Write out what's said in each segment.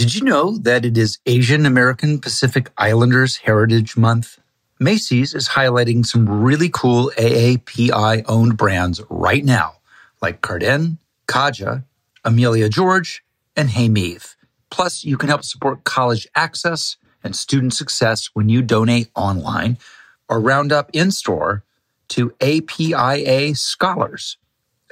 Did you know that it is Asian American Pacific Islanders Heritage Month? Macy's is highlighting some really cool AAPI owned brands right now, like Carden, Kaja, Amelia George, and Hey Meave. Plus, you can help support college access and student success when you donate online or round up in store to APIA Scholars.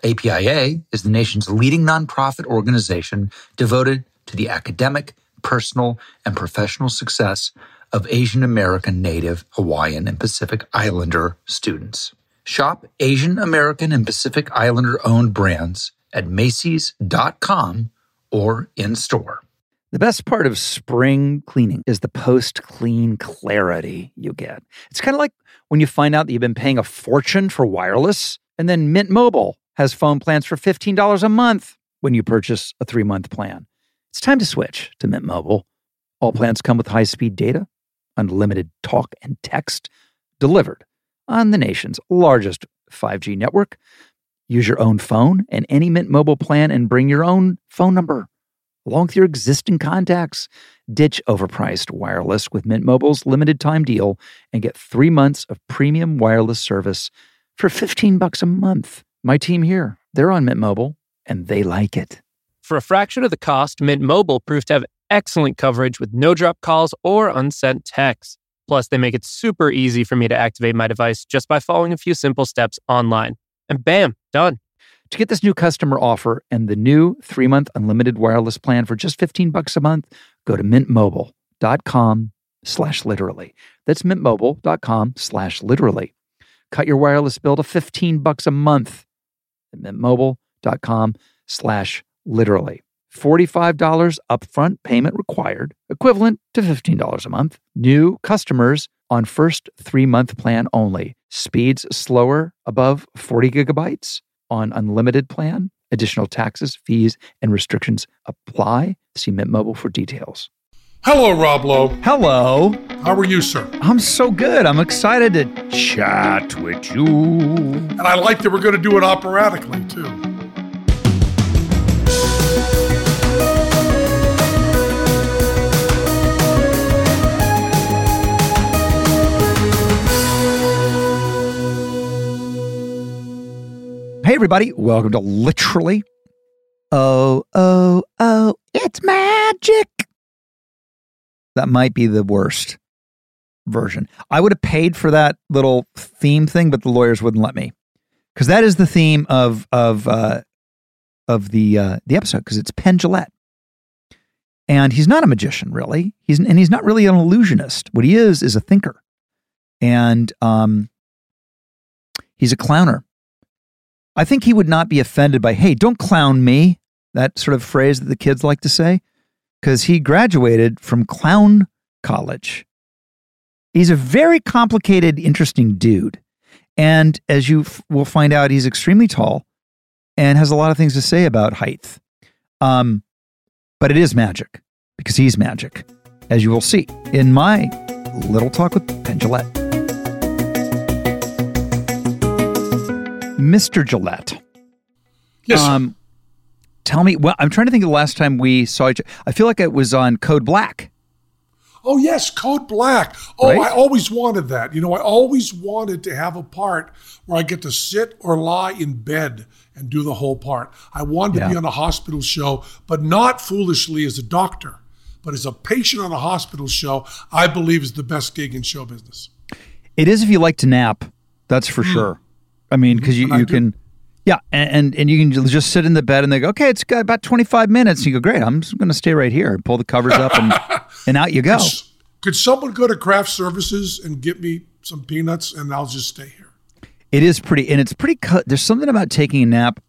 APIA is the nation's leading nonprofit organization devoted to the academic, personal, and professional success of Asian American, Native, Hawaiian, and Pacific Islander students. Shop Asian American and Pacific Islander owned brands at Macy's.com or in store. The best part of spring cleaning is the post clean clarity you get. It's kind of like when you find out that you've been paying a fortune for wireless, and then Mint Mobile has phone plans for $15 a month when you purchase a three month plan. It's time to switch to Mint Mobile. All plans come with high speed data, unlimited talk and text delivered on the nation's largest 5G network. Use your own phone and any Mint Mobile plan and bring your own phone number along with your existing contacts. Ditch overpriced wireless with Mint Mobile's limited time deal and get three months of premium wireless service for 15 bucks a month. My team here, they're on Mint Mobile and they like it. For a fraction of the cost, Mint Mobile proved to have excellent coverage with no drop calls or unsent texts. Plus, they make it super easy for me to activate my device just by following a few simple steps online. And bam, done. To get this new customer offer and the new three-month unlimited wireless plan for just 15 bucks a month, go to mintmobile.com slash literally. That's mintmobile.com slash literally. Cut your wireless bill to 15 bucks a month at mintmobile.com slash literally. $45 upfront payment required, equivalent to $15 a month. New customers on first three month plan only. Speeds slower above 40 gigabytes on unlimited plan. Additional taxes, fees, and restrictions apply. See Mint Mobile for details. Hello, Rob Lowe. Hello. How are you, sir? I'm so good. I'm excited to chat with you. And I like that we're going to do it operatically, too. Hey, everybody. Welcome to Literally. Oh, oh, oh, it's magic. That might be the worst version. I would have paid for that little theme thing, but the lawyers wouldn't let me because that is the theme of of uh, of the uh, the episode because it's Penn Jillette, and he's not a magician really. He's and he's not really an illusionist. What he is is a thinker, and um, he's a clowner. I think he would not be offended by, hey, don't clown me, that sort of phrase that the kids like to say, because he graduated from clown college. He's a very complicated, interesting dude. And as you f- will find out, he's extremely tall and has a lot of things to say about height. Um, but it is magic because he's magic, as you will see in my little talk with Penn Mr. Jillette. Yes. Um, tell me, well, I'm trying to think of the last time we saw each I feel like it was on Code Black. oh, yes, Code Black. Oh, Right? I always wanted that. You know, I always wanted to have a part where I get to sit or lie in bed and do the whole part. I wanted to be on a hospital show, but not foolishly as a doctor, but as a patient on a hospital show, I believe is the best gig in show business. It is if you like to nap, that's for sure. I mean, mm-hmm. because you, you can, yeah, and, and you can just sit in the bed and they go, okay, it's got about 25 minutes. And you go, great, I'm just going to stay right here and pull the covers up and, and out you go. S- Could someone go to craft services and get me some peanuts and I'll just stay here? It is pretty, and it's pretty. Cut. There's something about taking a nap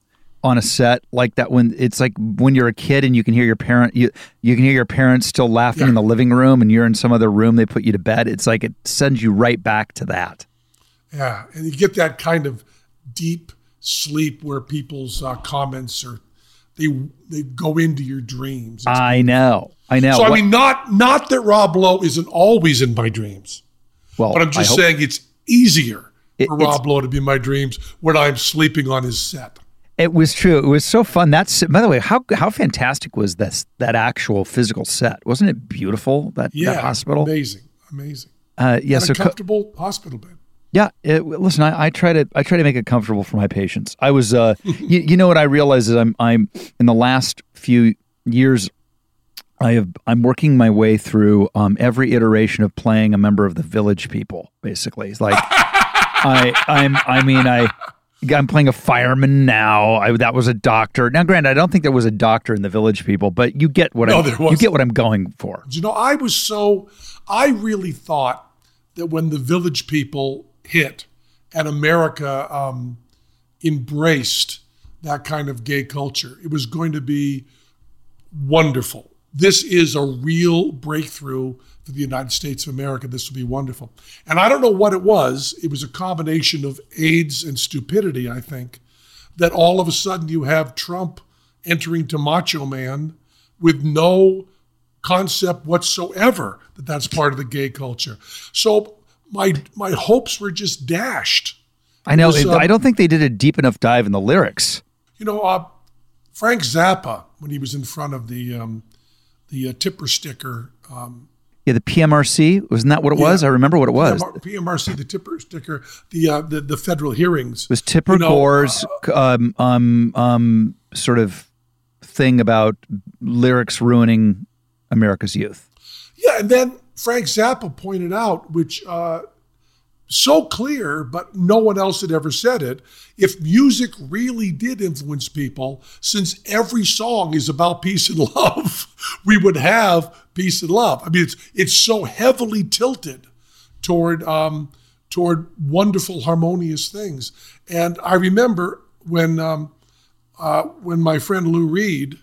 on a set like that when it's like when you're a kid and you can hear your parent you you can hear your parents still laughing in the living room and you're in some other room they put you to bed it's like it sends you right back to that Yeah, and you get that kind of deep sleep where people's uh, comments are they they go into your dreams. i know i know so I mean, not not that Rob Lowe isn't always in my dreams, well but I'm just saying it's easier It- for Rob Lowe to be in my dreams when I'm sleeping on his set. It was true. It was so fun. That's by the way, how how fantastic was this that actual physical set? Wasn't it beautiful? That Yeah, that hospital. amazing, amazing. Uh, yeah. So a co- comfortable hospital bed. Yeah, it, listen, I, I try to I try to make it comfortable for my patients. I was, uh, you, you know what I realize is I'm I'm in the last few years, I have I'm working my way through um, every iteration of playing a member of the Village People. Basically, it's like I I'm I mean I. I'm playing a fireman now. I, that was a doctor. Now, granted, I don't think there was a doctor in the Village People, but you get what No, I'm. You get what I'm going for. You know, I was so, I really thought that when the village people hit and America um, embraced that kind of gay culture, it was going to be wonderful. This is a real breakthrough for the United States of America. This will be wonderful. And I don't know what it was. It was a combination of AIDS and stupidity, I think, that all of a sudden you have Trump entering to Macho Man with no concept whatsoever that that's part of the gay culture. So my my hopes were just dashed. I know. was, uh, I don't think they did a deep enough dive in the lyrics. You know, uh, Frank Zappa when he was in front of the um, the uh, tipper sticker. Um, Yeah, the PMRC wasn't that what it was? I remember what it was. PMR PMRC, the tipper sticker, the uh, the, the federal hearings. It was Tipper You know, Gore's um, um, um, sort of thing about lyrics ruining America's youth. Yeah, and then Frank Zappa pointed out, which uh, so clear, but no one else had ever said it. If music really did influence people, since every song is about peace and love, we would have peace and love. I mean, it's it's so heavily tilted toward um, toward wonderful, harmonious things. And I remember when um, uh, when my friend Lou Reed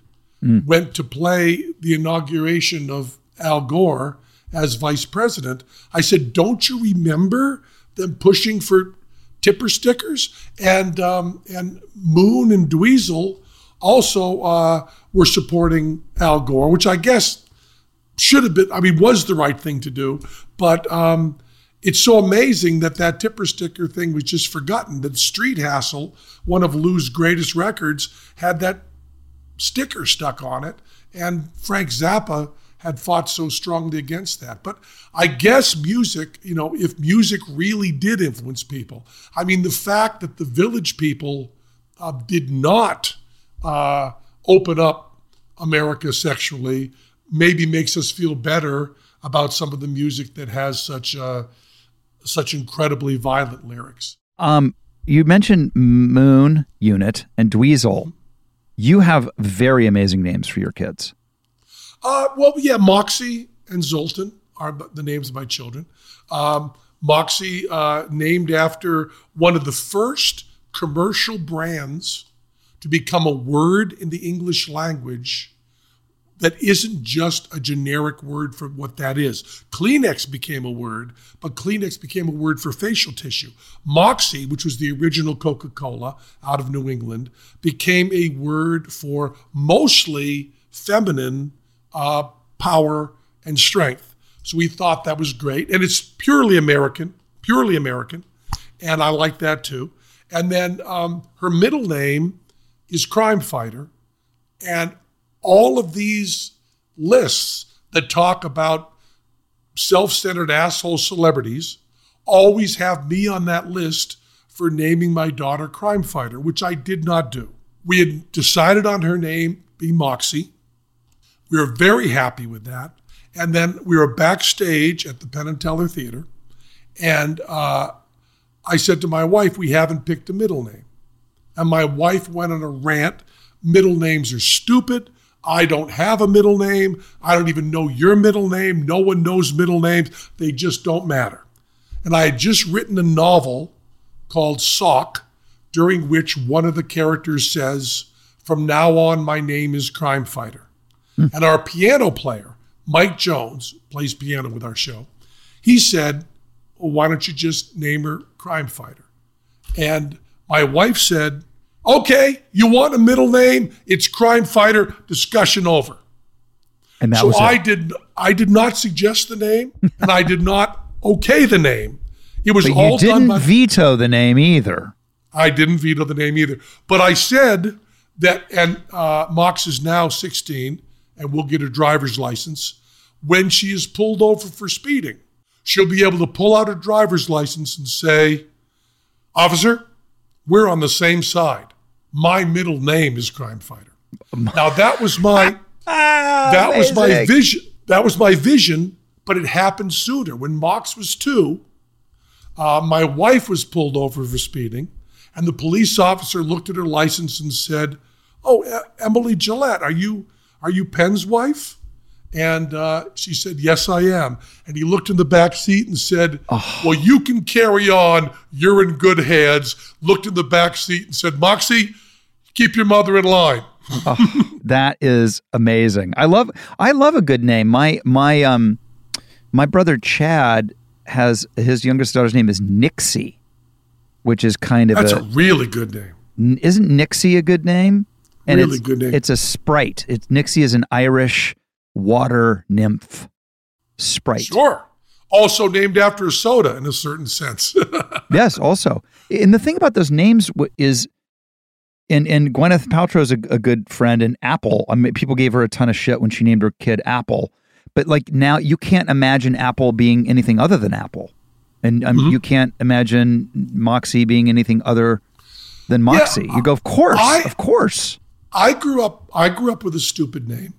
went to play the inauguration of Al Gore as vice president, I said, "Don't you remember them pushing for tipper stickers?" And um, and Moon and Dweezil also uh, were supporting Al Gore, which I guess should have been, I mean, was the right thing to do. But um, it's so amazing that that tipper sticker thing was just forgotten. That Street Hassle, one of Lou's greatest records, had that sticker stuck on it. And Frank Zappa had fought so strongly against that. But I guess music, you know, if music really did influence people, I mean, the fact that the village people uh, did not uh, open up America sexually maybe makes us feel better about some of the music that has such uh, such incredibly violent lyrics. Um, you mentioned Moon Unit and Dweezil. You have very amazing names for your kids. Uh, well, yeah, Moxie and Zoltan are the names of my children. Um, Moxie, uh, named after one of the first commercial brands to become a word in the English language that isn't just a generic word for what that is. Kleenex became a word, but Kleenex became a word for facial tissue. Moxie, which was the original Coca Cola out of New England, became a word for mostly feminine uh, power and strength. So we thought that was great. And it's purely American, purely American. And I like that too. And then um, her middle name is Crime Fighter. And all of these lists that talk about self centered asshole celebrities always have me on that list for naming my daughter Crime Fighter, which I did not do. We had decided on her name be Moxie. We were very happy with that. And then we were backstage at the Penn and Teller Theater. And uh, I said to my wife, We haven't picked a middle name. And my wife went on a rant. Middle names are stupid. I don't have a middle name. I don't even know your middle name. No one knows middle names. They just don't matter. And I had just written a novel called Sock, during which one of the characters says, From now on, my name is Crime Fighter. And our piano player, Mike Jones, plays piano with our show. He said, well, Why don't you just name her Crime Fighter? And my wife said, Okay, you want a middle name? It's Crime Fighter. Discussion over. And that so was I did. I did not suggest the name, and I did not okay the name. It was But all you done didn't by. veto the name either. I didn't veto the name either. But I said that, and uh, Mox is now 16 and will get a driver's license. When she is pulled over for speeding, she'll be able to pull out her driver's license and say, Officer, we're on the same side. My middle name is Crime Fighter. Now that was my that was my vision. That was my vision, but it happened sooner. When Mox was two, uh, my wife was pulled over for speeding, and the police officer looked at her license and said, "Oh, e- Emily Jillette, are you are you Penn's wife?" And uh, she said, "Yes, I am." And he looked in the back seat and said, "Well, you can carry on. You're in good hands." Looked in the back seat and said, "Moxie, keep your mother in line." That is amazing. I love I love a good name. My my um my brother Chad has his youngest daughter's name is Nixie, which is kind of That's a, a really good name. Isn't Nixie a good name? Really it's, good name. It's a sprite. It's Nixie is an Irish water nymph sprite. Sure. Also named after a soda in a certain sense. Yes, also. And the thing about those names is, and and Gwyneth Paltrow's a, a good friend, and Apple. I mean, people gave her a ton of shit when she named her kid Apple, but like now you can't imagine Apple being anything other than Apple, and um, Mm-hmm. you can't imagine Moxie being anything other than Moxie. you go, of course, I- of course. I grew up. I grew up with a stupid name,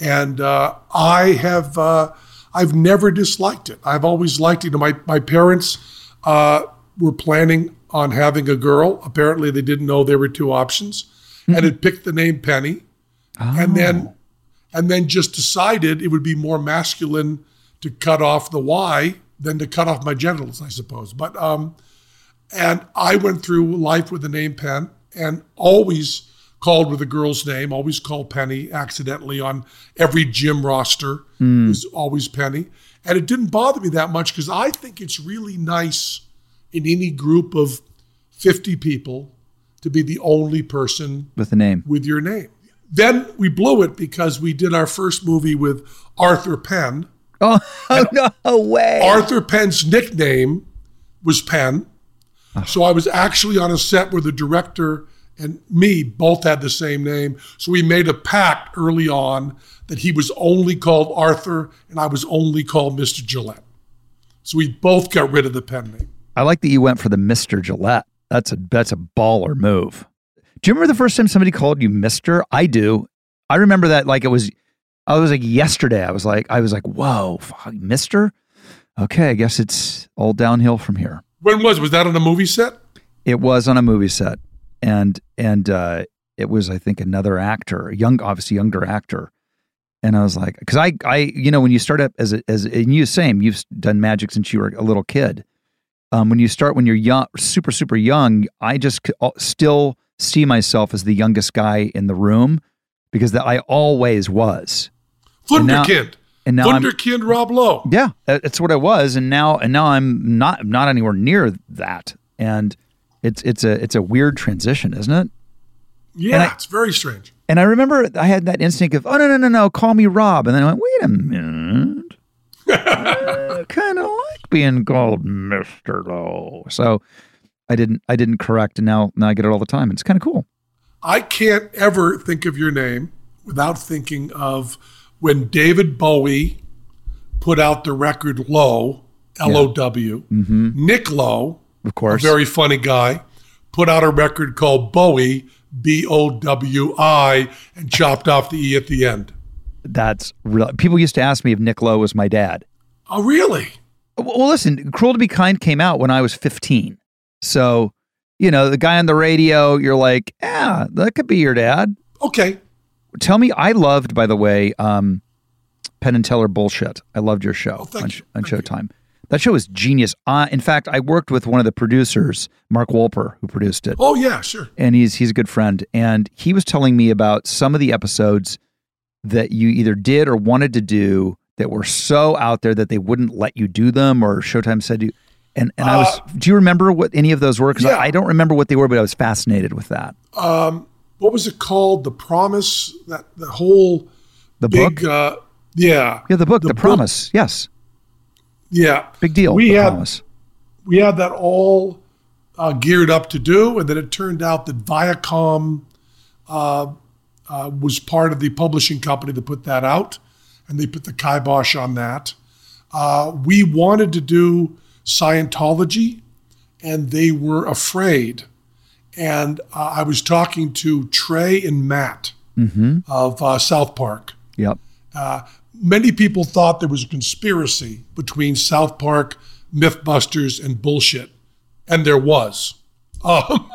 and uh, I have. Uh, I've never disliked it. I've always liked it. My my parents uh, were planning on having a girl. Apparently, they didn't know there were two options, and had picked the name Penny, and then and then just decided it would be more masculine to cut off the Y than to cut off my genitals, I suppose. But um, and I went through life with the name Penn, and always called with a girl's name, always called Penny accidentally on every gym roster. Hmm. It was always Penny. And it didn't bother me that much because I think it's really nice in any group of 50 people to be the only person With the name, with your name. Then we blew it because we did our first movie with Arthur Penn. oh, no way! Arthur Penn's nickname was Penn. Ah. So I was actually on a set where the director and me both had the same name. So we made a pact early on that he was only called Arthur and I was only called Mr. Jillette. So we both got rid of the pen name. I like that you went for the Mister Jillette. That's a that's a baller move. Do you remember the first time somebody called you Mister? I do. I remember that like it was. I was like yesterday. I was like I was like whoa, fuck, Mister. Okay, I guess it's all downhill from here. When was was that on a movie set? It was on a movie set, and and uh, it was I think another actor, a young, obviously younger actor. And I was like, because I, I, you know, when you start up as a, as and you same, you've done magic since you were a little kid. Um, when you start when you're young, super super young, I just still see myself as the youngest guy in the room because that I always was. And now- Wunderkind. And now I'm, Wunderkind Rob Lowe. yeah, that's what I was, and now and now I'm not not anywhere near that, and it's it's a it's a weird transition, isn't it? Yeah, I- it's very strange. And I remember I had that instinct of, oh no no no no, call me Rob, and then I went, wait a minute, I kind of like being called Mister Lowe. so I didn't I didn't correct, and now now I get it all the time. It's kind of cool. I can't ever think of your name without thinking of when David Bowie put out the record Low, L O W. Mm-hmm. Nick Lowe, Of a course, very funny guy, put out a record called Bowi, B O W I, and chopped off the E at the end. that's real. People used to ask me if Nick Lowe was my dad. Oh, really? Well, listen, Cruel to Be Kind came out when I was 15. So, you know, the guy on the radio, you're like, yeah, that could be your dad. Okay. Tell me, I loved, by the way, um, Penn and Teller Bullshit. I loved your show Oh, on, you. on Thank you. That show was genius. Uh, in fact, I worked with one of the producers, Mark Wolper, who produced it Oh, yeah, sure. and he's he's a good friend. And he was telling me about some of the episodes that you either did or wanted to do that were so out there that they wouldn't let you do them, or Showtime said you. And and I was. Do you remember what any of those were? Because Uh, yeah. I, I don't remember what they were, but I was fascinated with that. Um, what was it called? The Promise? That the whole The big, book, uh, yeah. yeah, the book, The, book- Promise. Yes, Yeah. big deal. We had- we had that all uh, geared up to do. And then it turned out that Viacom uh, uh, was part of the publishing company that put that out, and they put the kibosh on that. Uh, we wanted to do Scientology, and they were afraid. And uh, I was talking to Trey and Matt of uh, South Park. Yep. Many people thought there was a conspiracy between South Park, Mythbusters, and bullshit, and there was. Um,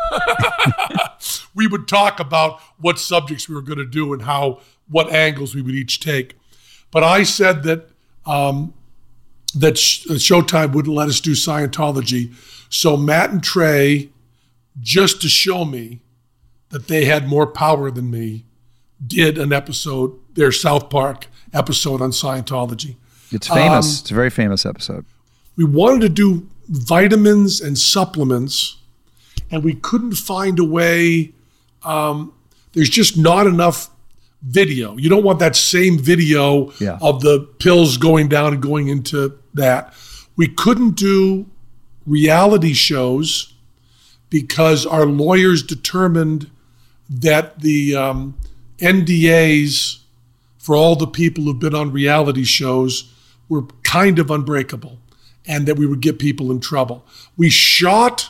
we would talk about what subjects we were going to do and how what angles we would each take. But I said that um, that uh, Showtime wouldn't let us do Scientology, so Matt and Trey, just to show me that they had more power than me, did an episode, their South Park episode on Scientology. It's famous. it's a very famous episode. We wanted to do vitamins and supplements, and we couldn't find a way. Um, there's just not enough video. You don't want that same video Yeah. of the pills going down and going into that. We couldn't do reality shows because our lawyers determined that the um, NDAs for all the people who've been on reality shows were kind of unbreakable and that we would get people in trouble. We shot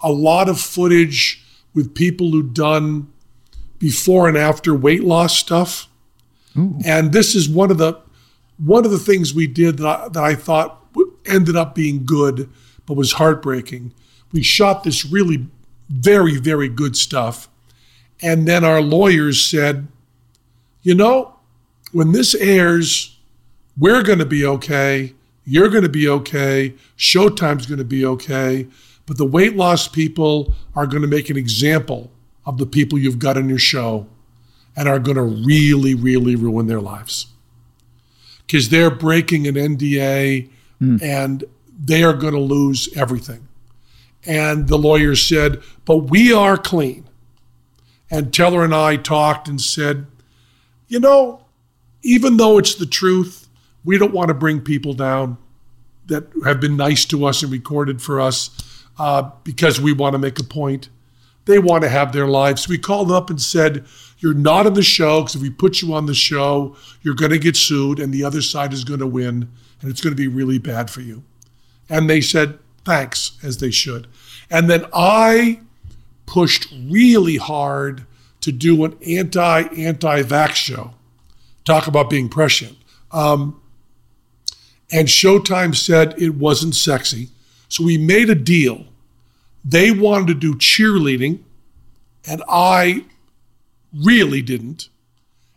a lot of footage with people who'd done before and after weight loss stuff. And this is one of the one of the things we did that I, that I thought ended up being good, but was heartbreaking. We shot this really very very good stuff, and then our lawyers said, you know, when this airs, we're going to be okay. You're going to be okay. Showtime's going to be okay. But the weight loss people are going to make an example of the people you've got on your show and are going to really, really ruin their lives. Because they're breaking an NDA hmm. and they are going to lose everything. And the lawyer said, But we are clean. And Teller and I talked and said, You know, even though it's the truth, we don't want to bring people down that have been nice to us and recorded for us uh, because we want to make a point. They want to have their lives. We called up and said, You're not on the show because if we put you on the show, you're going to get sued and the other side is going to win and it's going to be really bad for you. And they said, Thanks, as they should. And then I pushed really hard to do an anti anti vax show. Talk about being prescient. Um, and Showtime said it wasn't sexy. So we made a deal. They wanted to do cheerleading, and I really didn't.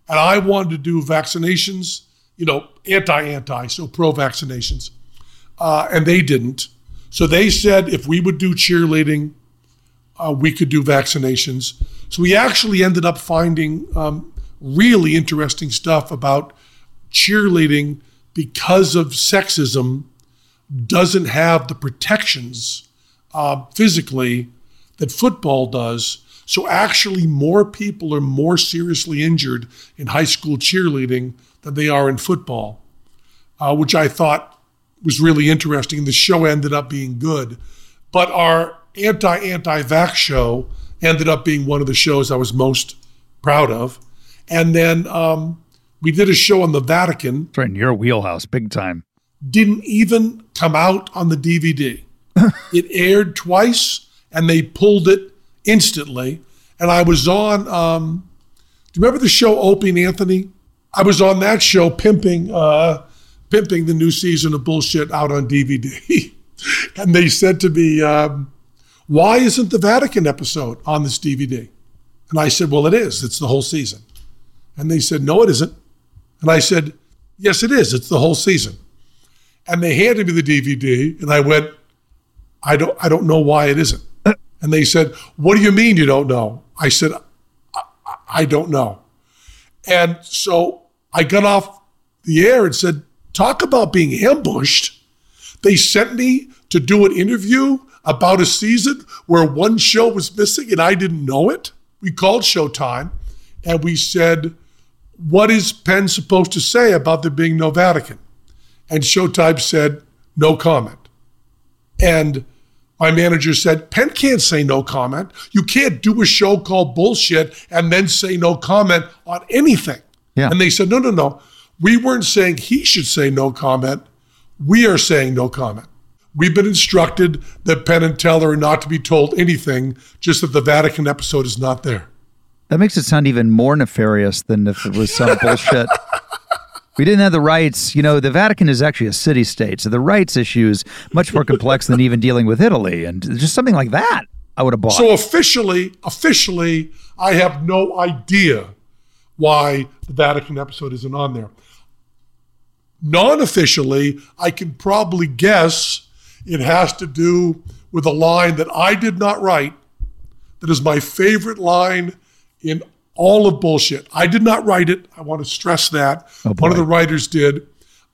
And I wanted to do vaccinations, you know, anti anti, so pro vaccinations. Uh, and they didn't. So they said if we would do cheerleading, uh, we could do vaccinations. So we actually ended up finding um, really interesting stuff about cheerleading because of sexism doesn't have the protections uh, physically that football does. So actually, more people are more seriously injured in high school cheerleading than they are in football, uh, which I thought was really interesting. The show ended up being good, but our anti anti vax show ended up being one of the shows I was most proud of. And then um, we did a show on the Vatican right in your wheelhouse, big time. didn't even come out on the DVD. it aired twice and they pulled it instantly. And I was on, um, do you remember the show Opie and Anthony? I was on that show pimping, uh, pimping the new season of bullshit out on DVD. and they said to me, um, why isn't the Vatican episode on this DVD? And I said, well, it is. It's the whole season. And they said, no, it isn't. And I said, yes, it is. It's the whole season and they handed me the DVD, and I went, I don't, I don't know why it isn't. And they said, What do you mean you don't know? I said, I, I don't know. And so I got off the air and said, Talk about being ambushed. They sent me to do an interview about a season where one show was missing and I didn't know it. We called Showtime and we said, What is Penn supposed to say about there being no Vatican? And Showtime said, no comment. And my manager said, Penn can't say no comment. You can't do a show called Bullshit and then say no comment on anything. Yeah. And they said, no, no, no. We weren't saying he should say no comment. We are saying no comment. We've been instructed that Penn and Teller are not to be told anything, just that the Vatican episode is not there. That makes it sound even more nefarious than if it was some bullshit. We didn't have the rights. You know, the Vatican is actually a city state, so the rights issue is much more complex than even dealing with Italy. And just something like that, I would have bought. So officially, officially, I have no idea why the Vatican episode isn't on there. Non officially, I can probably guess it has to do with a line that I did not write, that is my favorite line in all of bullshit. I did not write it. I want to stress that. Oh, One of the writers did,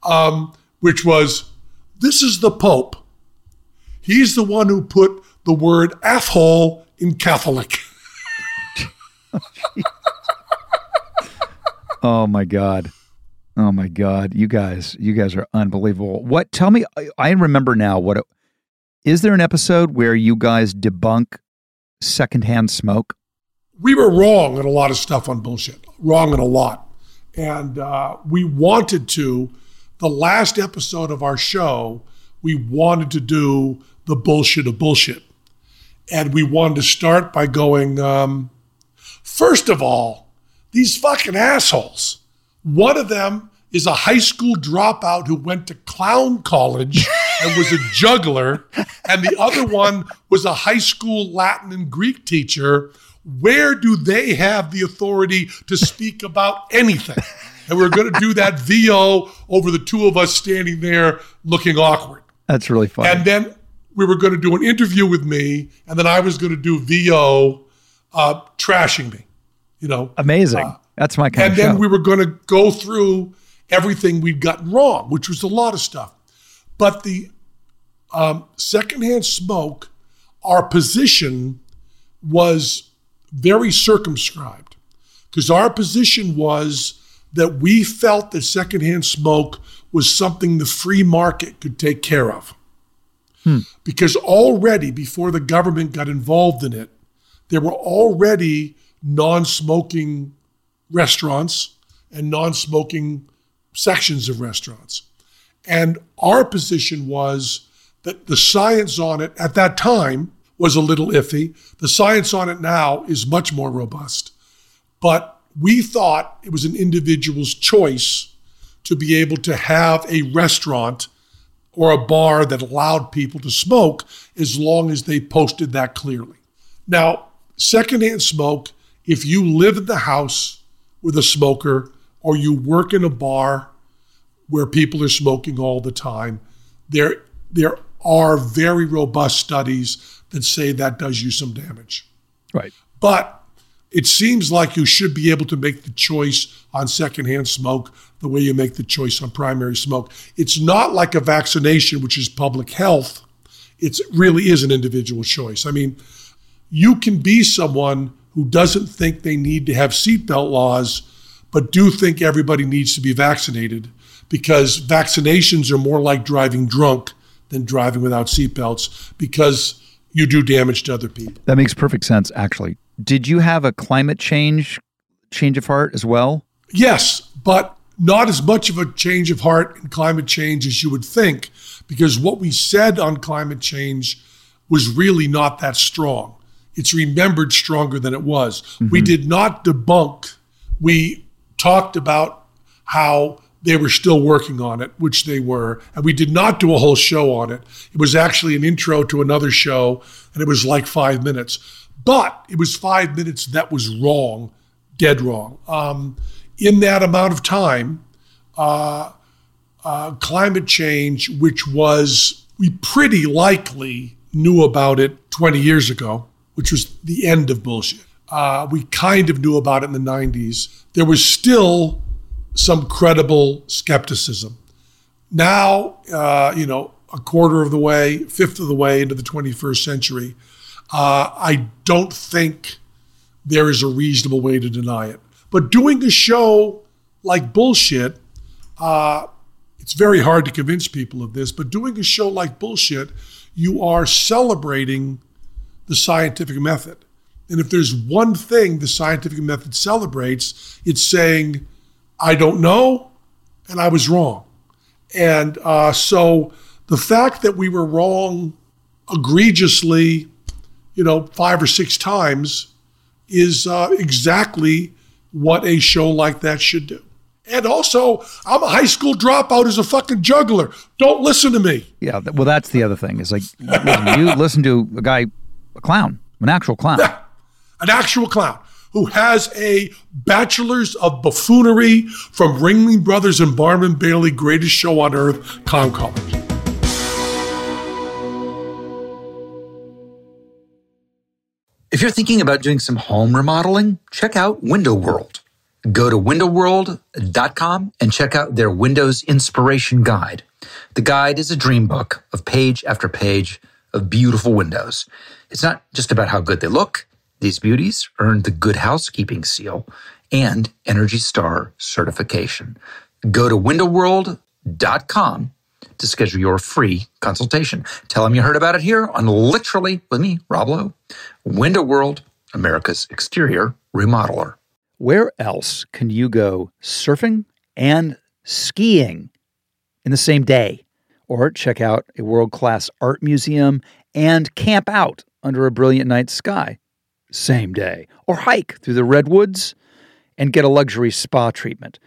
um, which was This is the Pope. He's the one who put the word asshole in Catholic. oh my god. Oh my god. You guys, you guys are unbelievable. What tell me I, I remember now what it, is there an episode where you guys debunk secondhand smoke? We were wrong in a lot of stuff on bullshit, wrong in a lot. And uh, we wanted to, the last episode of our show, we wanted to do the bullshit of bullshit. And we wanted to start by going, um, first of all, these fucking assholes. One of them is a high school dropout who went to clown college and was a juggler. And the other one was a high school Latin and Greek teacher. Where do they have the authority to speak about anything? And we're going to do that VO over the two of us standing there looking awkward. That's really funny. And then we were going to do an interview with me, and then I was going to do VO uh, trashing me, you know. Amazing. That's my kind And then show. we were going to go through everything we'd gotten wrong, which was a lot of stuff. But the um, secondhand smoke, our position was very circumscribed because our position was that we felt that secondhand smoke was something the free market could take care of. Hmm. Because already before the government got involved in it, there were already non smoking restaurants and non smoking sections of restaurants. And our position was that the science on it at that time was a little iffy. The science on it now is much more robust. But we thought it was an individual's choice to be able to have a restaurant or a bar that allowed people to smoke as long as they posted that clearly. Now, secondhand smoke, if you live in the house with a smoker or you work in a bar where people are smoking all the time, there, there are very robust studies that say that does you some damage. right. But it seems like you should be able to make the choice on secondhand smoke the way you make the choice on primary smoke. It's not like a vaccination, which is public health. It really is an individual choice. I mean, you can be someone who doesn't think they need to have seatbelt laws, but do think everybody needs to be vaccinated because vaccinations are more like driving drunk than driving without seatbelts because you do damage to other people. That makes perfect sense actually. Did you have a climate change change of heart as well? Yes, but not as much of a change of heart in climate change as you would think, because what we said on climate change was really not that strong. It's remembered stronger than it was. We mm-hmm. did not debunk, we talked about how they were still working on it, which they were, and we did not do a whole show on it. It was actually an intro to another show, and it was like five minutes. But it was five minutes that was wrong, dead wrong. Um, in that amount of time, uh, uh, climate change, which was, we pretty likely knew about it 20 years ago, which was the end of bullshit. Uh, we kind of knew about it in the 90s. There was still some credible skepticism. Now, uh, you know, a quarter of the way, fifth of the way into the 21st century, uh, I don't think there is a reasonable way to deny it. But doing a show like bullshit, uh, it's very hard to convince people of this, but doing a show like Bullshit, you are celebrating the scientific method. And if there's one thing the scientific method celebrates, it's saying, I don't know, and I was wrong. And uh, so the fact that we were wrong egregiously, you know, five or six times is uh, exactly what a show like that should do. And also, I'm a high school dropout as a fucking juggler. Don't listen to me. Yeah, well, that's the other thing. Is like you listen to a guy, a clown, an actual clown. Yeah, an actual clown who has a bachelor's of buffoonery from Ringling Brothers and Barnum Bailey, greatest show on earth, Clown College. If you're thinking about doing some home remodeling, check out Window World. Go to windowworld.com and check out their Windows Inspiration Guide. The guide is a dream book of page after page of beautiful windows. It's not just about how good they look. These beauties earned the Good Housekeeping Seal and Energy Star certification. Go to windowworld.com to schedule your free consultation. Tell them you heard about it here on Literally with me, Rob Lowe. Window World, America's exterior remodeler. Where else can you go surfing and skiing in the same day? Or check out a world class art museum and camp out under a brilliant night sky same day? Or hike through the redwoods and get a luxury spa treatment?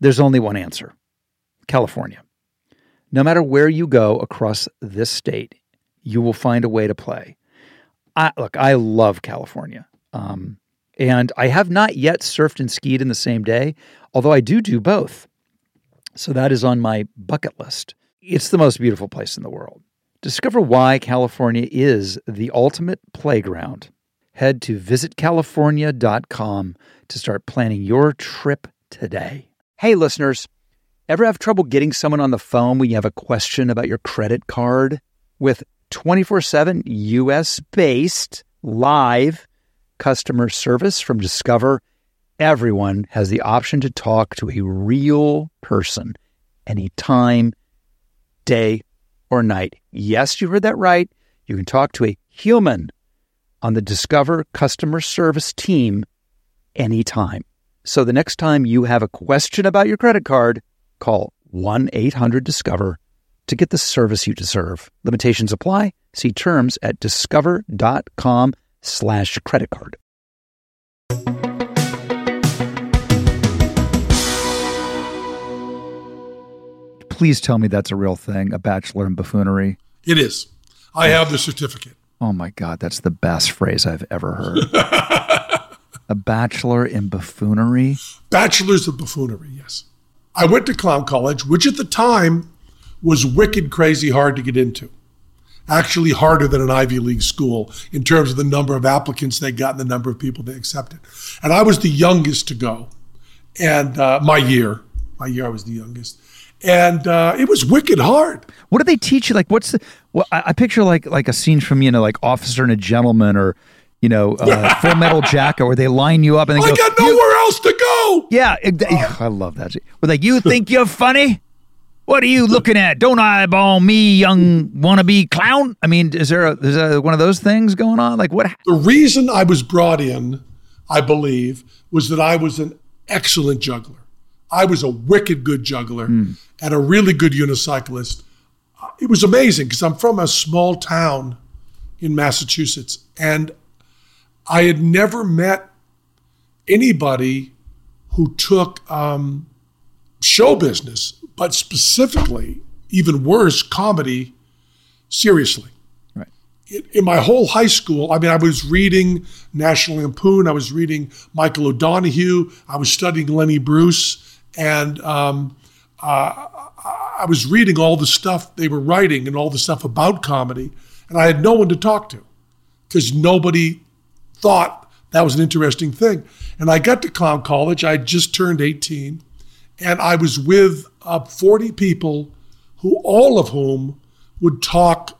There's only one answer California. No matter where you go across this state, you will find a way to play. I, look, I love California. Um, and I have not yet surfed and skied in the same day, although I do do both. So that is on my bucket list. It's the most beautiful place in the world. Discover why California is the ultimate playground. Head to visitcalifornia.com to start planning your trip today. Hey, listeners, ever have trouble getting someone on the phone when you have a question about your credit card? With 24 7 US based live customer service from Discover, everyone has the option to talk to a real person anytime, day, or night. Yes, you heard that right. You can talk to a human on the Discover customer service team anytime. So the next time you have a question about your credit card, call 1 800 Discover to get the service you deserve. Limitations apply. See terms at discover.com slash credit card. Please tell me that's a real thing, a bachelor in buffoonery. It is. I have the certificate. Oh my God, that's the best phrase I've ever heard. a bachelor in buffoonery? Bachelor's of buffoonery, yes. I went to clown college, which at the time was wicked crazy hard to get into. Actually, harder than an Ivy League school in terms of the number of applicants they got and the number of people they accepted. And I was the youngest to go, and uh, my year, my year, I was the youngest, and uh, it was wicked hard. What do they teach you? Like, what's the? Well, I, I picture like like a scene from you know like Officer and a Gentleman or you know uh, Full Metal Jacket where they line you up and they I go. got nowhere else to go. Yeah, ex- I love that. We're like, you think you're funny? What are you looking at? Don't eyeball me, young wannabe clown. I mean, is there a, is there one of those things going on? Like, what? The reason I was brought in, I believe, was that I was an excellent juggler. I was a wicked good juggler and a really good unicyclist. It was amazing because I'm from a small town in Massachusetts and I had never met anybody who took um, show business, but specifically, even worse, comedy seriously Right. in, in my whole high school, I mean, I was reading National Lampoon, I was reading Michael O'Donoghue, I was studying Lenny Bruce, and um, uh, I was reading all the stuff they were writing and all the stuff about comedy, and I had no one to talk to because nobody thought that was an interesting thing. And I got to clown college, I just turned 18, and I was with uh, 40 people who, all of whom, would talk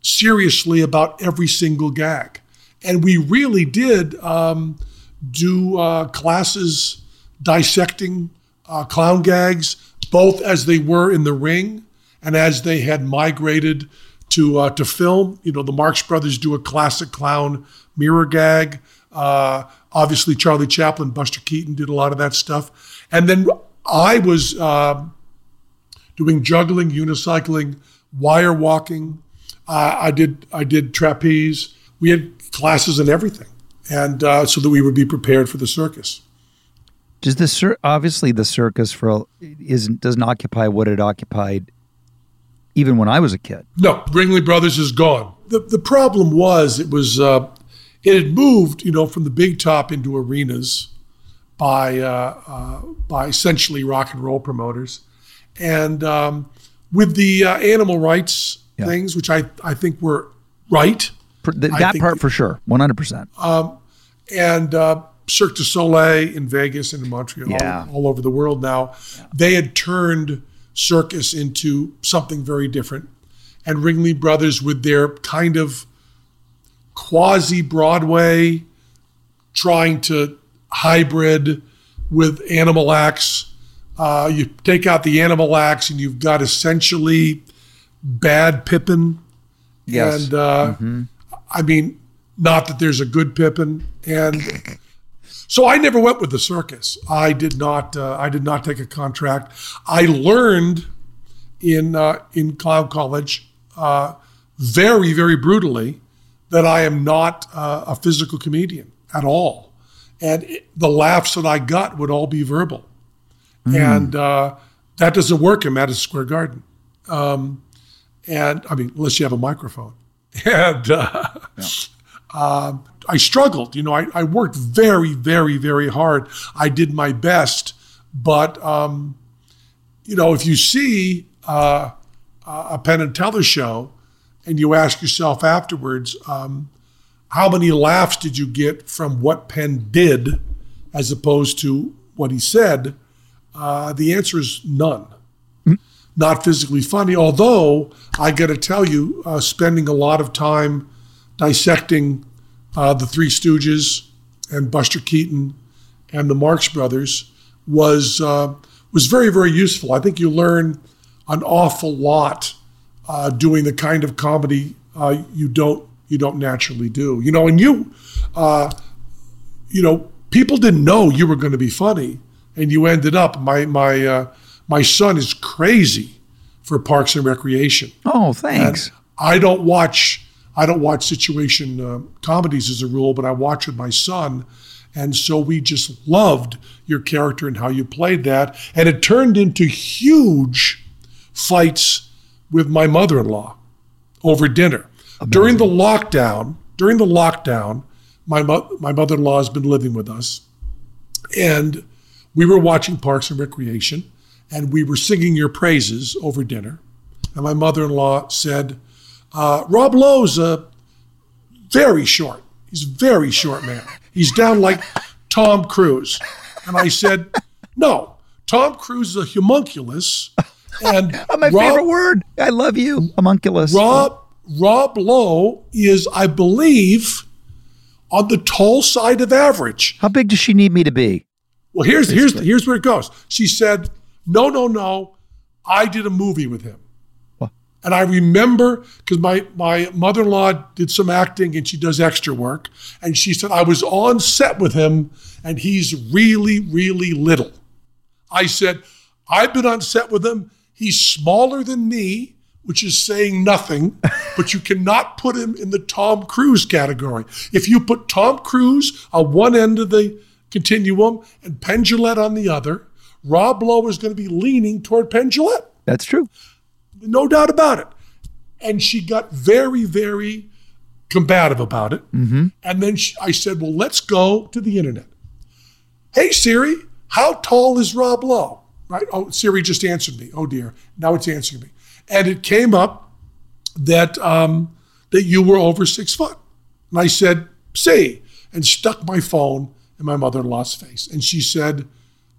seriously about every single gag. And we really did um, do uh, classes dissecting uh, clown gags, both as they were in the ring and as they had migrated to uh, to film. You know, the Marx Brothers do a classic clown mirror gag. Uh, obviously, Charlie Chaplin, Buster Keaton did a lot of that stuff. And then I was uh, doing juggling, unicycling, wire walking. Uh, I did I did trapeze. We had classes and everything, and uh, so that we would be prepared for the circus. Does the cir- obviously the circus for isn't doesn't occupy what it occupied even when I was a kid. No, Ringling Brothers is gone. The the problem was it was uh, it had moved, you know, from the big top into arenas by uh, uh, by essentially rock and roll promoters, and um, with the uh, animal rights Yeah. things, which I I think were right, th- that part for sure, one hundred percent. and uh, Cirque du Soleil in Vegas and in Montreal, Yeah. all over the world now, they had turned circus into something very different. And Ringling Brothers, with their kind of quasi Broadway, trying to hybrid with animal acts. Uh, you take out the animal acts, and you've got essentially bad Pippin. Yes. And uh, I mean, not that there's a good Pippin. And so I never went with the circus. I did not. Uh, I did not take a contract. I learned in uh, in clown college uh, very very brutally that I am not uh, a physical comedian at all, and it, the laughs that I got would all be verbal, and uh, that doesn't work in Madison Square Garden. Um, and I mean, unless you have a microphone, and. Uh, um, I struggled. You know, I, I worked very, very, very hard. I did my best, but um, you know, if you see uh, a Penn and Teller show, and you ask yourself afterwards, um, how many laughs did you get from what Penn did, as opposed to what he said? Uh, the answer is none. Not physically funny. Although I got to tell you, uh, spending a lot of time dissecting uh, the Three Stooges and Buster Keaton and the Marx Brothers was uh, was very very useful. I think you learn an awful lot uh, doing the kind of comedy uh, you don't you don't naturally do. You know, and you uh, you know people didn't know you were going to be funny, and you ended up. My my uh, my son is crazy for Parks and Recreation. Oh, thanks. I don't watch I don't watch situation uh, comedies as a rule, but I watch with my son, and so we just loved your character and how you played that, and it turned into huge fights with my mother-in-law over dinner during the lockdown. During the lockdown, my mo- my mother-in-law has been living with us, and we were watching Parks and Recreation, and we were singing your praises over dinner. And my mother-in-law said, uh, "Rob Lowe's uh, very short. He's a very short man. He's down like Tom Cruise." And I said, "No, Tom Cruise is a homunculus." And Oh, my Rob- favorite word. I love you, homunculus. Rob Rob Lowe is, I believe, on the tall side of average. How big does she need me to be? Well, here's here's here's where it goes. She said, "No, no, no. I did a movie with him." And I remember because my my mother-in-law did some acting and she does extra work, and she said I was on set with him and he's really really little. I said, "I've been on set with him. He's smaller than me." Which is saying nothing, but you cannot put him in the Tom Cruise category. If you put Tom Cruise on one end of the continuum and Penn Jillette on the other, Rob Lowe is going to be leaning toward Penn Jillette That's true. No doubt about it. And she got very, very combative about it. And then she, I said, well, let's go to the internet. Hey, Siri, how tall is Rob Lowe? Right? Oh, Siri just answered me. Oh, dear. Now it's answering me. And it came up that, um, that you were over six foot. And I said, see, and stuck my phone in my mother in law's face. And she said,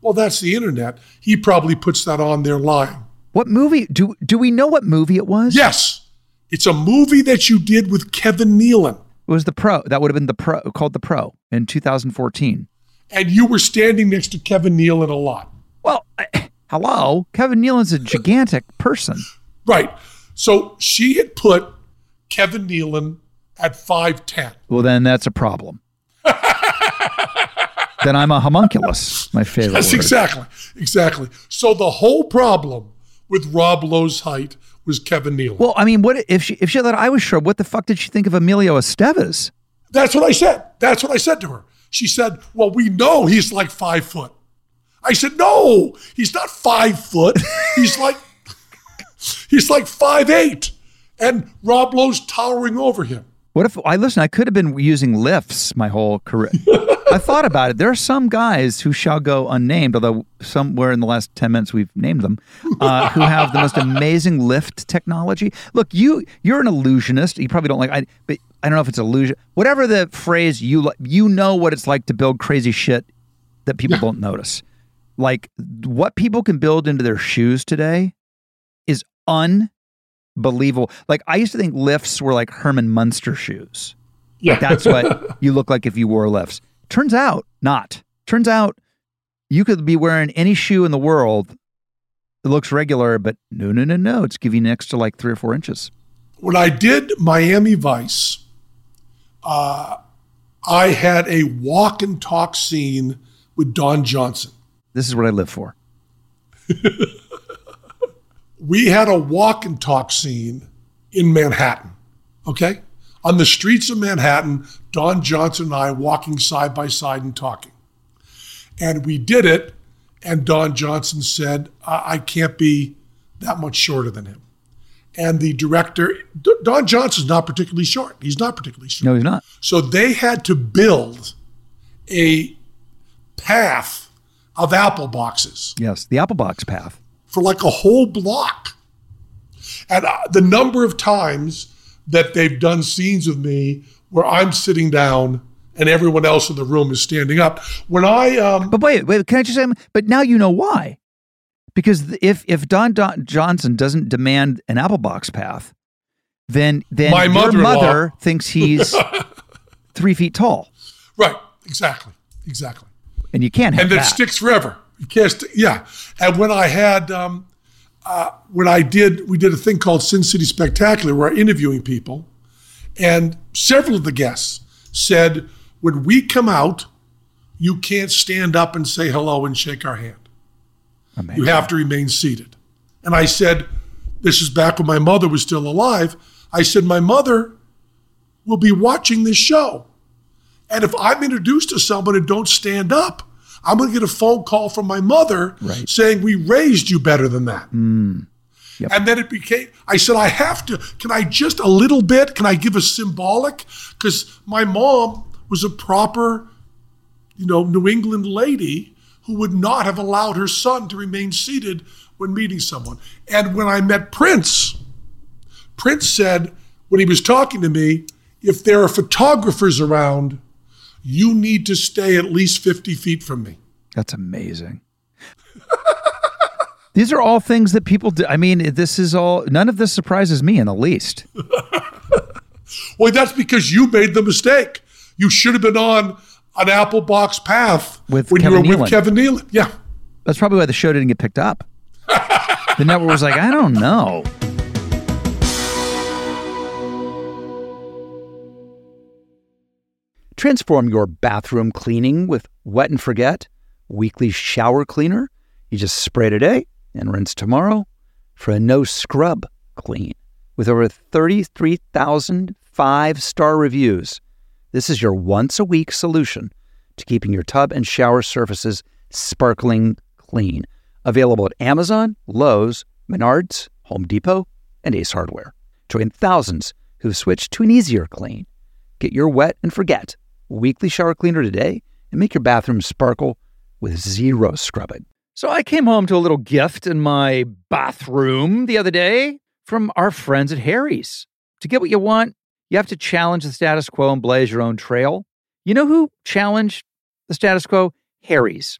well, that's the internet. He probably puts that on there lying. What movie? Do do we know what movie it was? Yes. It's a movie that you did with Kevin Nealon. It was the Pro. That would have been the Pro called the Pro in 2014. And you were standing next to Kevin Nealon a lot. Well, I, Hello, Kevin Nealon's a gigantic person. Right. So she had put Kevin Nealon at 5'10. Well, then that's a problem. then I'm a homunculus. My favorite. That's word. exactly. Exactly. So the whole problem with Rob Lowe's height was Kevin Nealon. Well, I mean, what if she if she thought I was short? What the fuck did she think of Emilio Estevez? That's what I said. That's what I said to her. She said, Well, we know he's like five foot. I said, No, he's not five foot. He's like he's like five eight. And Rob Lowe's towering over him. What if I listen? I could have been using lifts my whole career. I thought about it. There are some guys who shall go unnamed, although somewhere in the last ten minutes we've named them, uh, who have the most amazing lift technology. Look, you you're an illusionist. You probably don't like. I but I don't know if it's illusion. Whatever the phrase you li- you know what it's like to build crazy shit that people don't notice. Like what people can build into their shoes today is unbelievable. Like I used to think lifts were like Herman Munster shoes. Yeah. That's what you look like if you wore lifts. Turns out not. Turns out you could be wearing any shoe in the world. It looks regular, but no, no, no, no. It's giving an extra like three or four inches. when I did Miami Vice, uh, I had a walk and talk scene with Don Johnson. This is what I live for. We had a walk and talk scene in Manhattan, okay? On the streets of Manhattan, Don Johnson and I walking side by side and talking. And we did it, and Don Johnson said, I, I can't be that much shorter than him. And the director, D- Don Johnson's not particularly short. He's not particularly short. No, he's not. So they had to build a path of apple boxes Yes, the apple box path. For like a whole block. And uh, the number of times that they've done scenes with me where I'm sitting down and everyone else in the room is standing up. When I, um, But wait, wait. Can I just say? But now you know why. Because if if Don, Don Johnson doesn't demand an apple box path, then then My your mother-in-law- thinks he's three feet tall, right, exactly, exactly. and you can't have and that that. sticks forever. You can't. Yeah. And when I had, um, uh, when I did, we did a thing called Sin City Spectacular, where I'm interviewing people, and several of the guests said, "When we come out, you can't stand up and say hello and shake our hand. Amazing. You have to remain seated." And I said, "This is back when my mother was still alive." I said, "My mother will be watching this show." And if I'm introduced to someone and don't stand up, I'm going to get a phone call from my mother Right. saying, We raised you better than that. Hmm. Yep. And then it became, I said, I have to, can I just a little bit, can I give a symbolic? Because my mom was a proper, you know, New England lady who would not have allowed her son to remain seated when meeting someone. And when I met Prince, Prince said, when he was talking to me, if there are photographers around, you need to stay at least 50 feet from me. That's amazing. These are all things that people do. I mean, this is all. None of this surprises me in the least. Well, that's because you made the mistake. You should have been on an Apple Box path With when Kevin you were Nealon. with Kevin Nealon. Yeah. That's probably why the show didn't get picked up. the network was like, I don't know. Transform your bathroom cleaning with Wet and Forget weekly shower cleaner. You just spray today and rinse tomorrow for a no scrub clean. With over 33,000 five star reviews, this is your once a week solution to keeping your tub and shower surfaces sparkling clean. Available at Amazon, Lowe's, Menards, Home Depot, and Ace Hardware. Join thousands who've switched to an easier clean. Get your wet and forget weekly shower cleaner today and make your bathroom sparkle with zero scrubbing. So I came home to a little gift in my bathroom the other day from our friends at Harry's. To get what you want, you have to challenge the status quo and blaze your own trail. You know who challenged the status quo? Harry's.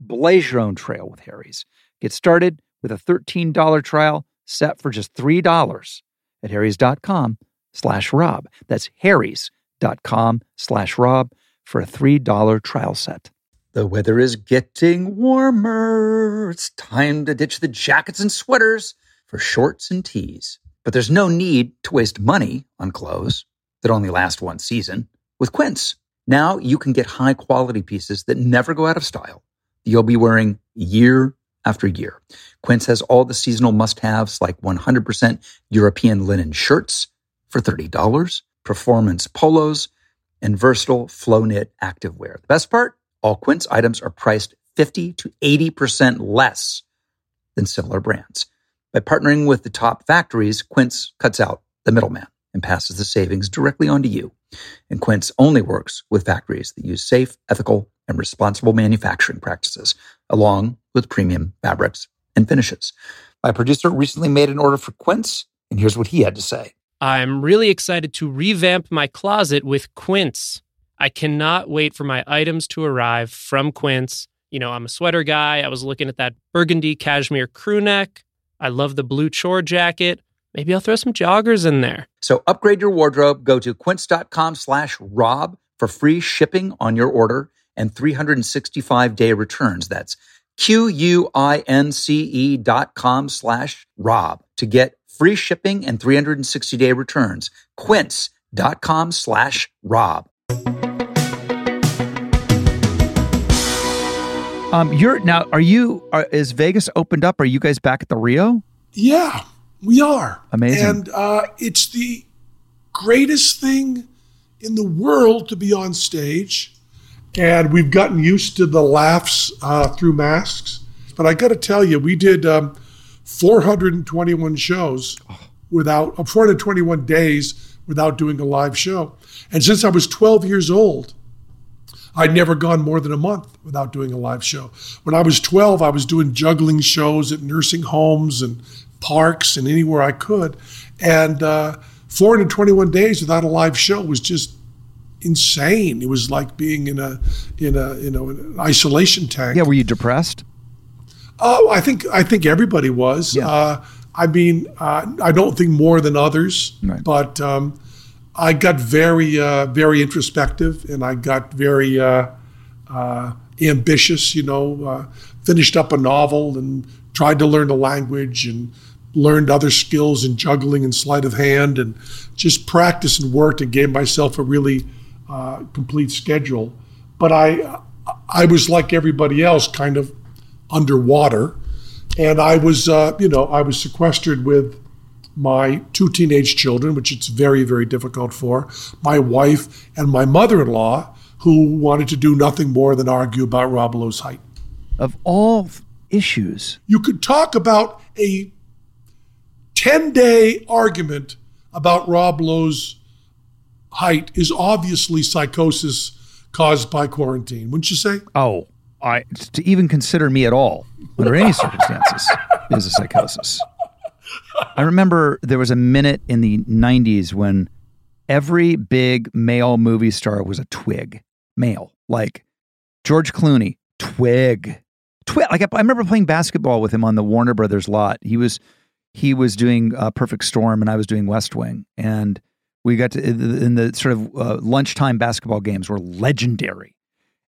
Blaze your own trail with Harry's. Get started with a $13 trial set for just $3 at harrys.com slash rob. That's harrys.com slash rob for a $3 trial set. The weather is getting warmer. It's time to ditch the jackets and sweaters for shorts and tees. But there's no need to waste money on clothes that only last one season with Quince. Now you can get high quality pieces that never go out of style you'll be wearing year after year. Quince has all the seasonal must haves like 100% European linen shirts for $30, performance polos, and versatile flow knit activewear. The best part? All Quince items are priced 50 to 80% less than similar brands. By partnering with the top factories, Quince cuts out the middleman and passes the savings directly onto you. And Quince only works with factories that use safe, ethical, and responsible manufacturing practices, along with premium fabrics and finishes. My producer recently made an order for Quince, and here's what he had to say. I'm really excited to revamp my closet with Quince. I cannot wait for my items to arrive from Quince. You know, I'm a sweater guy. I was looking at that burgundy cashmere crew neck. I love the blue chore jacket. Maybe I'll throw some joggers in there. So upgrade your wardrobe. Go to quince.com slash rob for free shipping on your order and 365 day returns. That's Q-U-I-N-C-E dot com slash Rob to get free shipping and 360 day returns. Quince.com slash Rob. Um, you're now. Are you? Are, is Vegas opened up? Are you guys back at the Rio? Yeah, we are. Amazing. And uh, it's the greatest thing in the world to be on stage and we've gotten used to the laughs uh, through masks. But I got to tell you, we did um, 421 shows without uh, 421 days without doing a live show. And since I was 12 years old, I'd never gone more than a month without doing a live show. When I was 12, I was doing juggling shows at nursing homes and parks and anywhere I could. And uh, 421 days without a live show was just insane. It was like being in a in a you know an isolation tank. Yeah, were you depressed? Oh, I think I think everybody was. Yeah. Uh, I mean, uh, I don't think more than others, Right. but um, I got very uh, very introspective, and I got very uh, uh, ambitious. You know, uh, finished up a novel and tried to learn the language and learned other skills in juggling and sleight of hand and just practiced and worked and gave myself a really uh, complete schedule. But I, I was like everybody else, kind of underwater, and I was, uh, you know, I was sequestered with my two teenage children, which it's very, very difficult for, my wife and my mother-in-law, who wanted to do nothing more than argue about Rob Lowe's height. Of all issues, You could talk about a 10-day argument about Rob Lowe's height is obviously psychosis caused by quarantine, wouldn't you say? oh, I to even consider me at all under any circumstances is a psychosis. I remember there was a minute in the '90s when every big male movie star was a twig, male, like George Clooney, twig, twig. Like I, I remember playing basketball with him on the Warner Brothers lot. He was he was doing uh, Perfect Storm, and I was doing West Wing, and we got to in the sort of uh, lunchtime basketball games were legendary.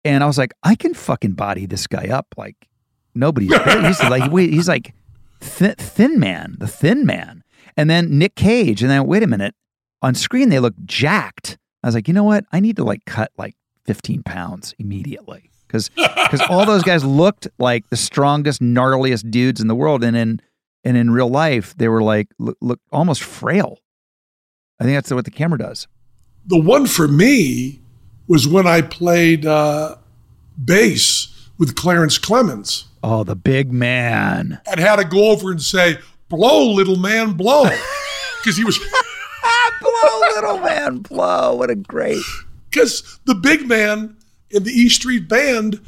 and I was like, I can fucking body this guy up like nobody's. he's like wait, he's like thin, thin man, the thin man, and then Nick Cage, and then wait a minute, on screen they look jacked. I was like, you know what? I need to like cut like 15 pounds immediately because because all those guys looked like the strongest, gnarliest dudes in the world, and in and in real life they were like look, look almost frail. I think that's what the camera does. The one for me was when I played uh, bass with Clarence Clemons. Oh, the big man. And had to go over and say, "Blow, little man, blow," because he was. blow, little man, blow. What a great. Because the big man in the E Street Band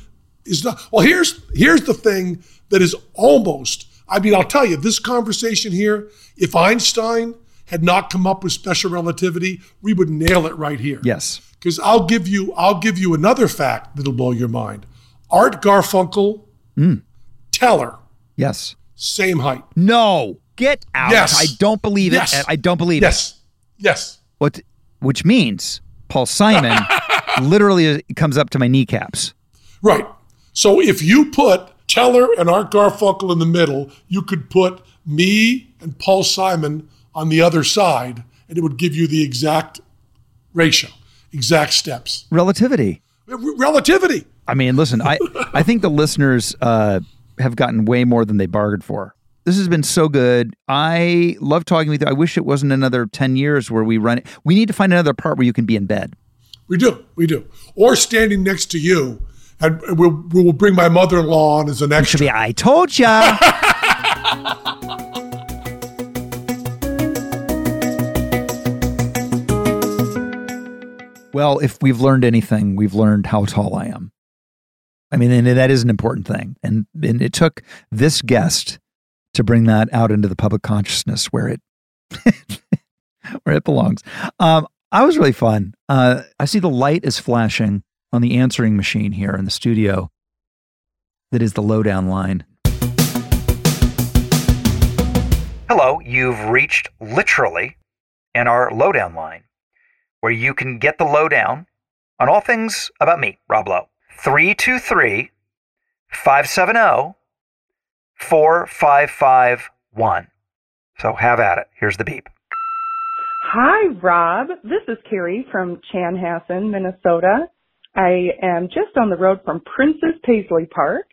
is not. Well, here's here's the thing that is almost. I mean, I'll tell you, this conversation here. If Einstein had not come up with special relativity, we would nail it right here. Yes. Because I'll give you I'll give you another fact that'll blow your mind. Art Garfunkel, Mm. Teller, Yes. same height. No. Get out. Yes. I don't believe it. Yes. I don't believe it. Yes. Yes. What which means Paul Simon literally comes up to my kneecaps. Right. So if you put Teller and Art Garfunkel in the middle, you could put me and Paul Simon on the other side, and it would give you the exact ratio, exact steps. Relativity. Relativity. I mean, listen, I I think the listeners uh, have gotten way more than they bargained for. This has been so good. I love talking with you. I wish it wasn't another 10 years where we run it. We need to find another part where you can be in bed. We do. We do. Or standing next to you, and we'll, we will bring my mother in law on as an Should extra. be, I told ya. well, if we've learned anything, we've learned how tall I am. I mean, and that is an important thing. And, and it took this guest to bring that out into the public consciousness where it where it belongs. Um, I was really fun. Uh, I see the light is flashing on the answering machine here in the studio. That is the lowdown line. Hello, you've reached literally in our lowdown line, where you can get the lowdown on all things about me, Rob Lowe. 323 570 4551. So have at it. Here's the beep. Hi, Rob. This is Carrie from Chanhassen, Minnesota. I am just on the road from Prince's Paisley Park.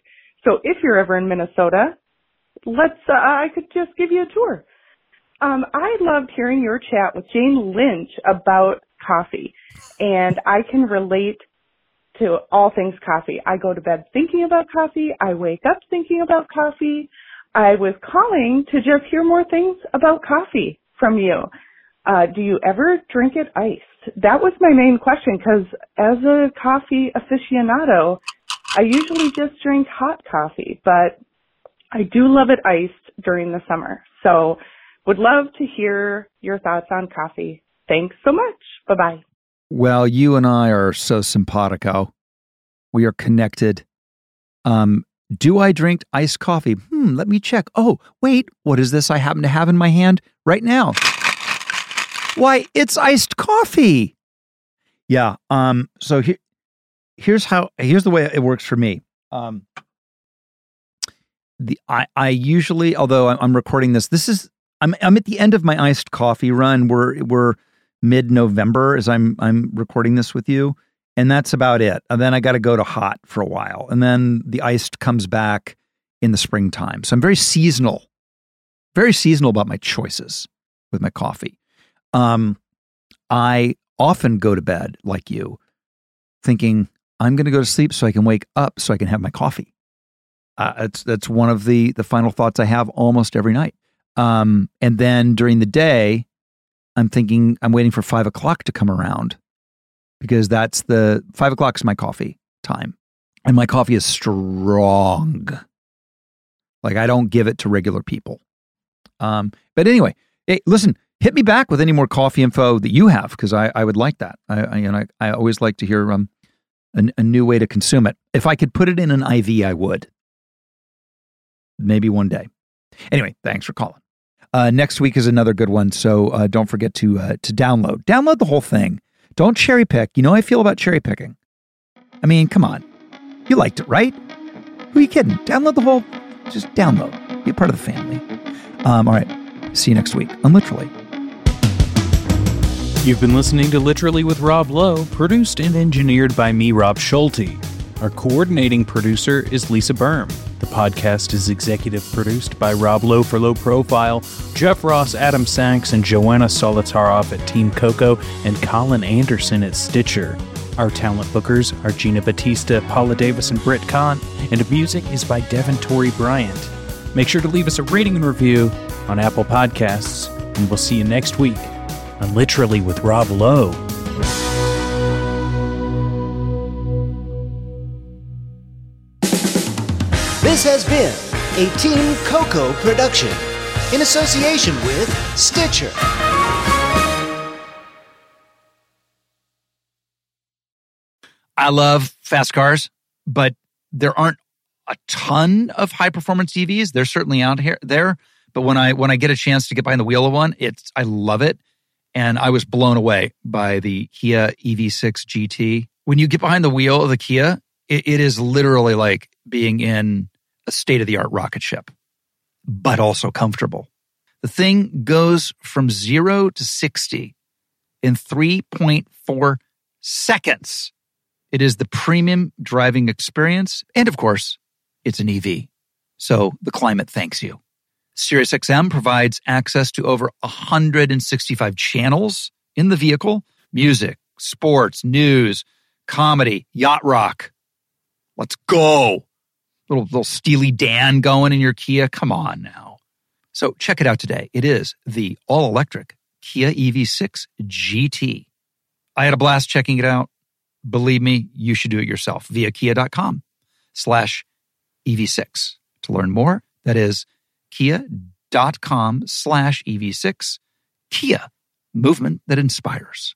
So if you're ever in Minnesota, let's, uh, I could just give you a tour. Um, I loved hearing your chat with Jane Lynch about coffee, and I can relate to all things coffee. I go to bed thinking about coffee. I wake up thinking about coffee. I was calling to just hear more things about coffee from you. Uh, do you ever drink it iced? That was my main question because as a coffee aficionado, I usually just drink hot coffee, but I do love it iced during the summer. So would love to hear your thoughts on coffee. Thanks so much. Bye bye. Well, you and I are so simpatico. We are connected. Um, do I drink iced coffee? Hmm, let me check. Oh, wait, what is this I happen to have in my hand right now? Why, it's iced coffee. Yeah. Um, so here here's how here's the way it works for me. Um the I I usually, although I'm, I'm recording this, this is I'm I'm at the end of my iced coffee run. We're we're mid November as I'm I'm recording this with you, and that's about it. And then I got to go to hot for a while, and then the iced comes back in the springtime. So I'm very seasonal, very seasonal about my choices with my coffee. Um, I often go to bed like you, thinking I'm going to go to sleep so I can wake up so I can have my coffee. Uh, it's that's one of the the final thoughts I have almost every night. Um, and then during the day, I'm thinking I'm waiting for five o'clock to come around because that's the five o'clock is my coffee time, and my coffee is strong. Like I don't give it to regular people. Um, but anyway, hey, listen, hit me back with any more coffee info that you have because I, I would like that. I, I you know I, I always like to hear um a, a new way to consume it. If I could put it in an IV, I would. Maybe one day. Anyway, thanks for calling. Uh, next week is another good one, so uh, don't forget to uh, to download. Download the whole thing. Don't cherry pick. You know I feel about cherry picking. I mean, come on. You liked it, right? Who are you kidding? Download the whole, just download. Be a part of the family. Um, all right. See you next week on Literally. You've been listening to Literally with Rob Lowe, produced and engineered by me, Rob Schulte. Our coordinating producer is Lisa Berm. The podcast is executive produced by Rob Lowe for Low Profile, Jeff Ross, Adam Sachs, and Joanna Solotaroff at Team Coco, and Colin Anderson at Stitcher. Our talent bookers are Gina Batista, Paula Davis, and Britt Kahn, and music is by Devin Torrey Bryant. Make sure to leave us a rating and review on Apple Podcasts, and we'll see you next week on Literally with Rob Lowe. This has been a Team Coco production in association with Stitcher. I love fast cars, but there aren't a ton of high performance EVs. They're certainly out here there, but when I when I get a chance to get behind the wheel of one, it's I love it, and I was blown away by the Kia EV6 GT. When you get behind the wheel of the Kia, it, it is literally like being in a state of the art rocket ship, but also comfortable. The thing goes from zero to 60 in 3.4 seconds. It is the premium driving experience. And of course, it's an EV. So the climate thanks you. SiriusXM provides access to over 165 channels in the vehicle music, sports, news, comedy, yacht rock. Let's go. Little, little Steely Dan going in your Kia. Come on now. So check it out today. It is the all electric Kia EV6 GT. I had a blast checking it out. Believe me, you should do it yourself via kia.com slash EV6. To learn more, that is kia.com slash EV6. Kia, movement that inspires.